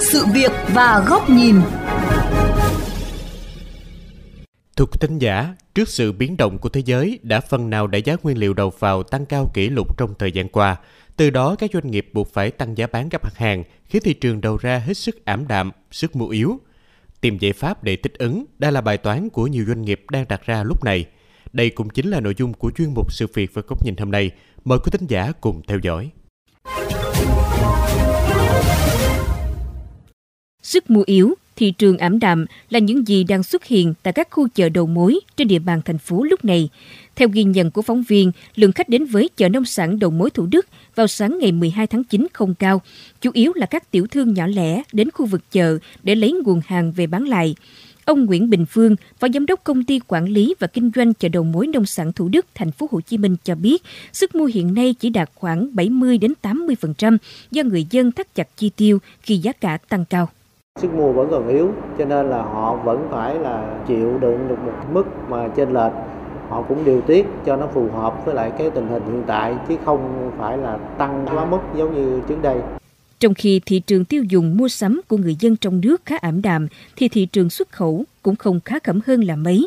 Sự việc và góc nhìn. Thưa quý thính giả, trước sự biến động của thế giới đã phần nào đẩy giá nguyên liệu đầu vào tăng cao kỷ lục trong thời gian qua. Từ đó, các doanh nghiệp buộc phải tăng giá bán các mặt hàng, khiến thị trường đầu ra hết sức ảm đạm, sức mua yếu. Tìm giải pháp để thích ứng đã là bài toán của nhiều doanh nghiệp đang đặt ra lúc này. Đây cũng chính là nội dung của chuyên mục sự việc và góc nhìn hôm nay. Mời quý thính giả cùng theo dõi. Sức mua yếu, thị trường ảm đạm là những gì đang xuất hiện tại các khu chợ đầu mối trên địa bàn thành phố lúc này. Theo ghi nhận của phóng viên, lượng khách đến với chợ nông sản đầu mối Thủ Đức vào sáng ngày 12 tháng 9 không cao, chủ yếu là các tiểu thương nhỏ lẻ đến khu vực chợ để lấy nguồn hàng về bán lại. Ông Nguyễn Bình Phương, Phó Giám đốc Công ty Quản lý và Kinh doanh chợ đầu mối nông sản Thủ Đức, thành phố Hồ Chí Minh cho biết, sức mua hiện nay chỉ đạt khoảng 70 đến 80% do người dân thắt chặt chi tiêu khi giá cả tăng cao. Sức mua vẫn còn yếu cho nên là họ vẫn phải là chịu đựng được một mức mà trên lệch họ cũng điều tiết cho nó phù hợp với lại cái tình hình hiện tại chứ không phải là tăng quá mức giống như trước đây. Trong khi thị trường tiêu dùng mua sắm của người dân trong nước khá ảm đạm, thì thị trường xuất khẩu cũng không khá khẩm hơn là mấy.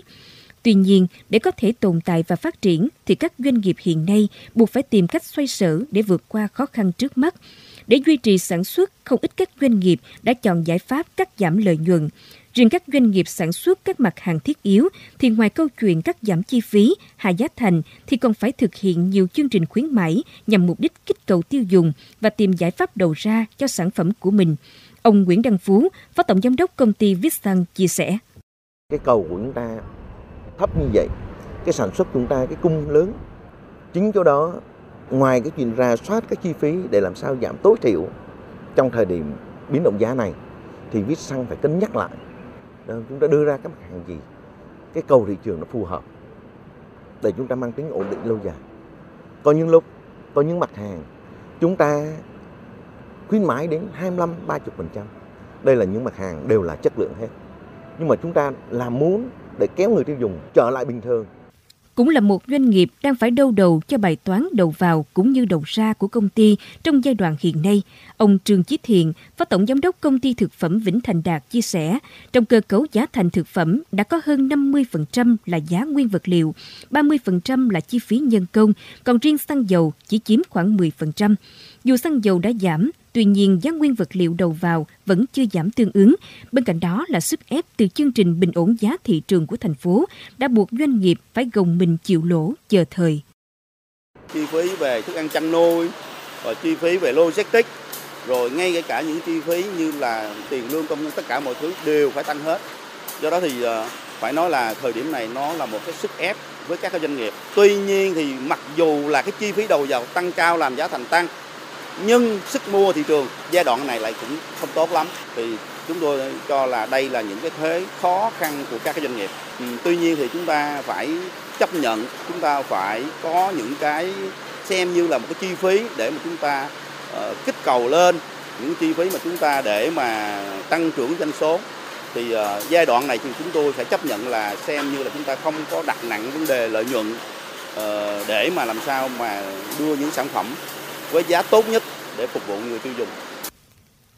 Tuy nhiên, để có thể tồn tại và phát triển, thì các doanh nghiệp hiện nay buộc phải tìm cách xoay sở để vượt qua khó khăn trước mắt. Để duy trì sản xuất, không ít các doanh nghiệp đã chọn giải pháp cắt giảm lợi nhuận. Riêng các doanh nghiệp sản xuất các mặt hàng thiết yếu thì ngoài câu chuyện cắt giảm chi phí, hạ giá thành thì còn phải thực hiện nhiều chương trình khuyến mãi nhằm mục đích kích cầu tiêu dùng và tìm giải pháp đầu ra cho sản phẩm của mình. Ông Nguyễn Đăng Phú, Phó Tổng Giám đốc công ty Vistan chia sẻ. Cái cầu của chúng ta thấp như vậy, cái sản xuất chúng ta cái cung lớn. Chính chỗ đó, ngoài cái chuyện ra soát các chi phí để làm sao giảm tối thiểu trong thời điểm biến động giá này, thì viết xăng phải cân nhắc lại. Chúng ta đưa ra các mặt hàng gì? Cái cầu thị trường nó phù hợp để chúng ta mang tính ổn định lâu dài. Có những lúc có những mặt hàng chúng ta khuyến mãi đến 25 30 phần trăm. Đây là những mặt hàng đều là chất lượng hết. Nhưng mà chúng ta làm muốn để kéo người tiêu dùng trở lại bình thường cũng là một doanh nghiệp đang phải đau đầu cho bài toán đầu vào cũng như đầu ra của công ty trong giai đoạn hiện nay. Ông Trương Chí Thiện, Phó Tổng Giám đốc Công ty Thực phẩm Vĩnh Thành Đạt chia sẻ, trong cơ cấu giá thành thực phẩm đã có hơn 50% là giá nguyên vật liệu, 30% là chi phí nhân công, còn riêng xăng dầu chỉ chiếm khoảng 10%. Dù xăng dầu đã giảm, Tuy nhiên, giá nguyên vật liệu đầu vào vẫn chưa giảm tương ứng. Bên cạnh đó là sức ép từ chương trình bình ổn giá thị trường của thành phố đã buộc doanh nghiệp phải gồng mình chịu lỗ chờ thời. Chi phí về thức ăn chăn nuôi, và chi phí về logistics, rồi ngay cả những chi phí như là tiền lương công nhân tất cả mọi thứ đều phải tăng hết. Do đó thì ờ, phải nói là thời điểm này nó là một cái sức ép với các doanh nghiệp. Tuy nhiên thì mặc dù là cái chi phí đầu vào tăng cao làm giá thành tăng nhưng sức mua thị trường giai đoạn này lại cũng không tốt lắm. Thì chúng tôi cho là đây là những cái thế khó khăn của các cái doanh nghiệp. Ừ, tuy nhiên thì chúng ta phải chấp nhận chúng ta phải có những cái xem như là một cái chi phí để mà chúng ta uh, kích cầu lên. Những chi phí mà chúng ta để mà tăng trưởng doanh số. Thì uh, giai đoạn này thì chúng tôi phải chấp nhận là xem như là chúng ta không có đặt nặng vấn đề lợi nhuận uh, để mà làm sao mà đưa những sản phẩm với giá tốt nhất để phục vụ người tiêu dùng.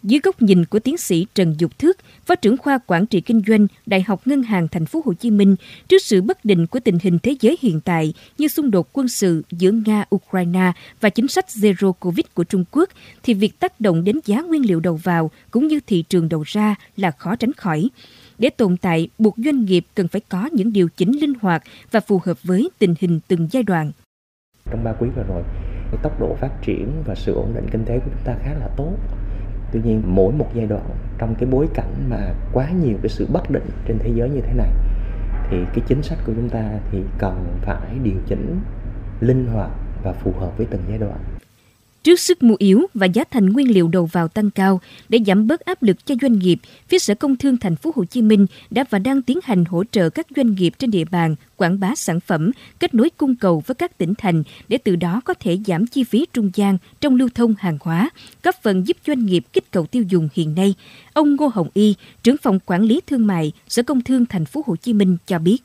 Dưới góc nhìn của tiến sĩ Trần Dục Thước, Phó trưởng khoa Quản trị Kinh doanh Đại học Ngân hàng Thành phố Hồ Chí Minh, trước sự bất định của tình hình thế giới hiện tại như xung đột quân sự giữa Nga, Ukraine và chính sách Zero Covid của Trung Quốc, thì việc tác động đến giá nguyên liệu đầu vào cũng như thị trường đầu ra là khó tránh khỏi. Để tồn tại, buộc doanh nghiệp cần phải có những điều chỉnh linh hoạt và phù hợp với tình hình từng giai đoạn. Trong ba quý vừa rồi, cái tốc độ phát triển và sự ổn định kinh tế của chúng ta khá là tốt. Tuy nhiên, mỗi một giai đoạn trong cái bối cảnh mà quá nhiều cái sự bất định trên thế giới như thế này, thì cái chính sách của chúng ta thì cần phải điều chỉnh linh hoạt và phù hợp với từng giai đoạn. Trước sức mua yếu và giá thành nguyên liệu đầu vào tăng cao, để giảm bớt áp lực cho doanh nghiệp, phía Sở Công Thương Thành phố Hồ Chí Minh đã và đang tiến hành hỗ trợ các doanh nghiệp trên địa bàn quảng bá sản phẩm, kết nối cung cầu với các tỉnh thành để từ đó có thể giảm chi phí trung gian trong lưu thông hàng hóa, góp phần giúp doanh nghiệp kích cầu tiêu dùng hiện nay. Ông Ngô Hồng Y, trưởng phòng quản lý thương mại, Sở Công Thương Thành phố Hồ Chí Minh cho biết.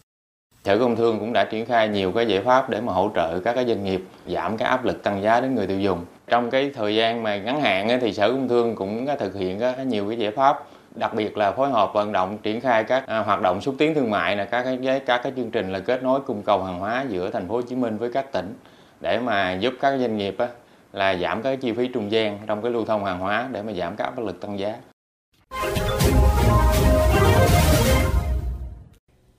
Sở Công Thương cũng đã triển khai nhiều cái giải pháp để mà hỗ trợ các cái doanh nghiệp giảm cái áp lực tăng giá đến người tiêu dùng trong cái thời gian mà ngắn hạn thì Sở Công Thương cũng thực hiện nhiều cái giải pháp, đặc biệt là phối hợp vận động triển khai các à, hoạt động xúc tiến thương mại là các cái các cái chương trình là kết nối cung cầu hàng hóa giữa thành phố Hồ Chí Minh với các tỉnh để mà giúp các doanh nghiệp là giảm cái chi phí trung gian trong cái lưu thông hàng hóa để mà giảm các áp lực tăng giá.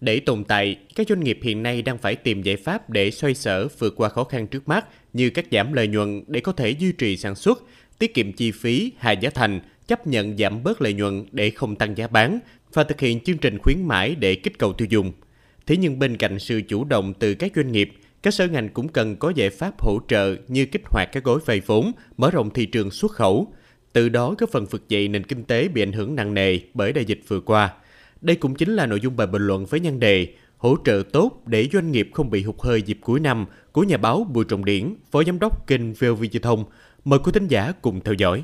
Để tồn tại, các doanh nghiệp hiện nay đang phải tìm giải pháp để xoay sở vượt qua khó khăn trước mắt như cắt giảm lợi nhuận để có thể duy trì sản xuất, tiết kiệm chi phí, hạ giá thành, chấp nhận giảm bớt lợi nhuận để không tăng giá bán và thực hiện chương trình khuyến mãi để kích cầu tiêu dùng. Thế nhưng bên cạnh sự chủ động từ các doanh nghiệp, các sở ngành cũng cần có giải pháp hỗ trợ như kích hoạt các gói vay vốn, mở rộng thị trường xuất khẩu, từ đó góp phần vực dậy nền kinh tế bị ảnh hưởng nặng nề bởi đại dịch vừa qua. Đây cũng chính là nội dung bài bình luận với nhân đề hỗ trợ tốt để doanh nghiệp không bị hụt hơi dịp cuối năm của nhà báo Bùi Trọng Điển, Phó Giám đốc kênh VOV Giao thông. Mời quý thính giả cùng theo dõi.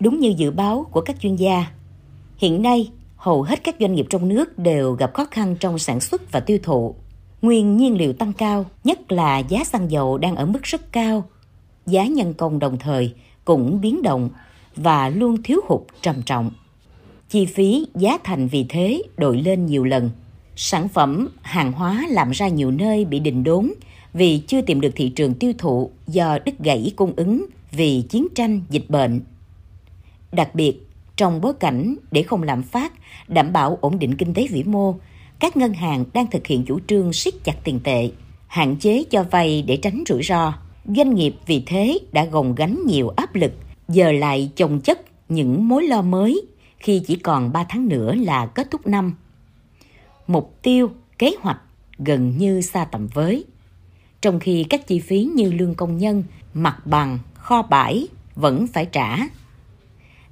Đúng như dự báo của các chuyên gia, hiện nay hầu hết các doanh nghiệp trong nước đều gặp khó khăn trong sản xuất và tiêu thụ. Nguyên nhiên liệu tăng cao, nhất là giá xăng dầu đang ở mức rất cao. Giá nhân công đồng thời cũng biến động và luôn thiếu hụt trầm trọng. Chi phí giá thành vì thế đội lên nhiều lần. Sản phẩm, hàng hóa làm ra nhiều nơi bị đình đốn vì chưa tìm được thị trường tiêu thụ do đứt gãy cung ứng vì chiến tranh, dịch bệnh. Đặc biệt, trong bối cảnh để không lạm phát, đảm bảo ổn định kinh tế vĩ mô, các ngân hàng đang thực hiện chủ trương siết chặt tiền tệ, hạn chế cho vay để tránh rủi ro. Doanh nghiệp vì thế đã gồng gánh nhiều áp lực, giờ lại chồng chất những mối lo mới khi chỉ còn 3 tháng nữa là kết thúc năm. Mục tiêu, kế hoạch gần như xa tầm với. Trong khi các chi phí như lương công nhân, mặt bằng, kho bãi vẫn phải trả.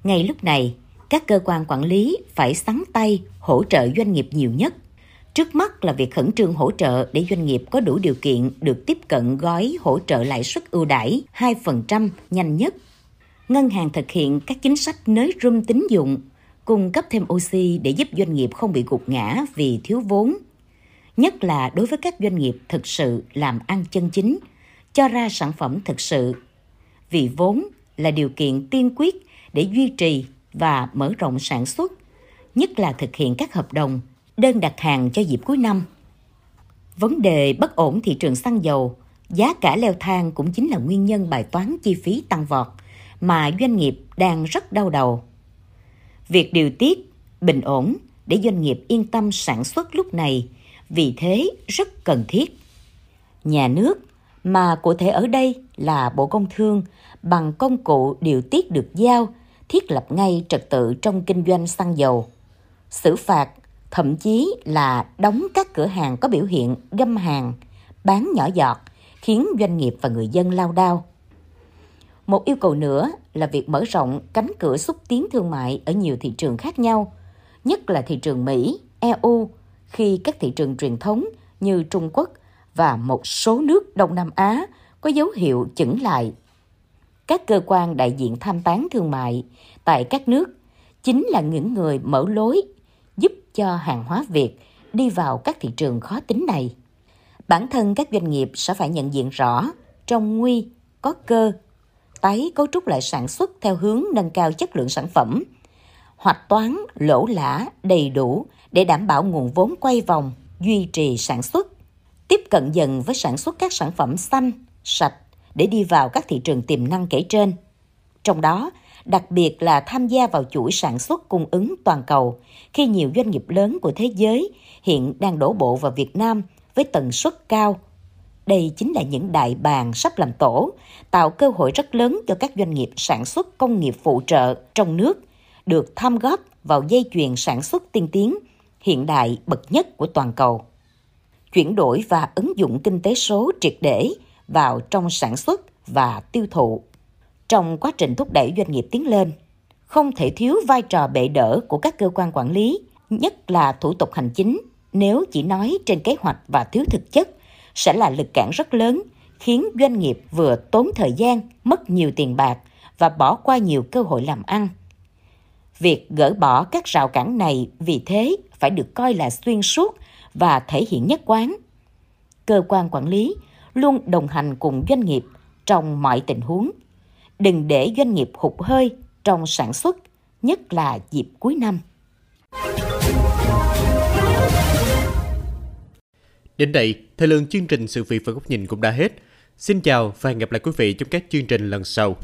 Ngay lúc này, các cơ quan quản lý phải sắn tay hỗ trợ doanh nghiệp nhiều nhất. Trước mắt là việc khẩn trương hỗ trợ để doanh nghiệp có đủ điều kiện được tiếp cận gói hỗ trợ lãi suất ưu đãi 2% nhanh nhất. Ngân hàng thực hiện các chính sách nới room tín dụng, cung cấp thêm oxy để giúp doanh nghiệp không bị gục ngã vì thiếu vốn. Nhất là đối với các doanh nghiệp thực sự làm ăn chân chính, cho ra sản phẩm thực sự. Vì vốn là điều kiện tiên quyết để duy trì và mở rộng sản xuất, nhất là thực hiện các hợp đồng, đơn đặt hàng cho dịp cuối năm. Vấn đề bất ổn thị trường xăng dầu, giá cả leo thang cũng chính là nguyên nhân bài toán chi phí tăng vọt mà doanh nghiệp đang rất đau đầu. Việc điều tiết, bình ổn để doanh nghiệp yên tâm sản xuất lúc này vì thế rất cần thiết. Nhà nước, mà cụ thể ở đây là Bộ Công Thương, bằng công cụ điều tiết được giao, thiết lập ngay trật tự trong kinh doanh xăng dầu. Xử phạt, thậm chí là đóng các cửa hàng có biểu hiện găm hàng, bán nhỏ giọt, khiến doanh nghiệp và người dân lao đao. Một yêu cầu nữa là việc mở rộng cánh cửa xúc tiến thương mại ở nhiều thị trường khác nhau, nhất là thị trường Mỹ, EU, khi các thị trường truyền thống như Trung Quốc và một số nước Đông Nam Á có dấu hiệu chững lại. Các cơ quan đại diện tham tán thương mại tại các nước chính là những người mở lối giúp cho hàng hóa Việt đi vào các thị trường khó tính này. Bản thân các doanh nghiệp sẽ phải nhận diện rõ trong nguy có cơ, tái cấu trúc lại sản xuất theo hướng nâng cao chất lượng sản phẩm, hoạch toán lỗ lã đầy đủ để đảm bảo nguồn vốn quay vòng, duy trì sản xuất, tiếp cận dần với sản xuất các sản phẩm xanh, sạch để đi vào các thị trường tiềm năng kể trên. Trong đó, đặc biệt là tham gia vào chuỗi sản xuất cung ứng toàn cầu khi nhiều doanh nghiệp lớn của thế giới hiện đang đổ bộ vào Việt Nam với tần suất cao. Đây chính là những đại bàng sắp làm tổ, tạo cơ hội rất lớn cho các doanh nghiệp sản xuất công nghiệp phụ trợ trong nước được tham góp vào dây chuyền sản xuất tiên tiến hiện đại bậc nhất của toàn cầu. Chuyển đổi và ứng dụng kinh tế số triệt để vào trong sản xuất và tiêu thụ. Trong quá trình thúc đẩy doanh nghiệp tiến lên, không thể thiếu vai trò bệ đỡ của các cơ quan quản lý, nhất là thủ tục hành chính, nếu chỉ nói trên kế hoạch và thiếu thực chất, sẽ là lực cản rất lớn, khiến doanh nghiệp vừa tốn thời gian, mất nhiều tiền bạc và bỏ qua nhiều cơ hội làm ăn. Việc gỡ bỏ các rào cản này vì thế phải được coi là xuyên suốt và thể hiện nhất quán. cơ quan quản lý luôn đồng hành cùng doanh nghiệp trong mọi tình huống. Đừng để doanh nghiệp hụt hơi trong sản xuất, nhất là dịp cuối năm. Đến đây, thời lượng chương trình Sự việc và góc nhìn cũng đã hết. Xin chào và hẹn gặp lại quý vị trong các chương trình lần sau.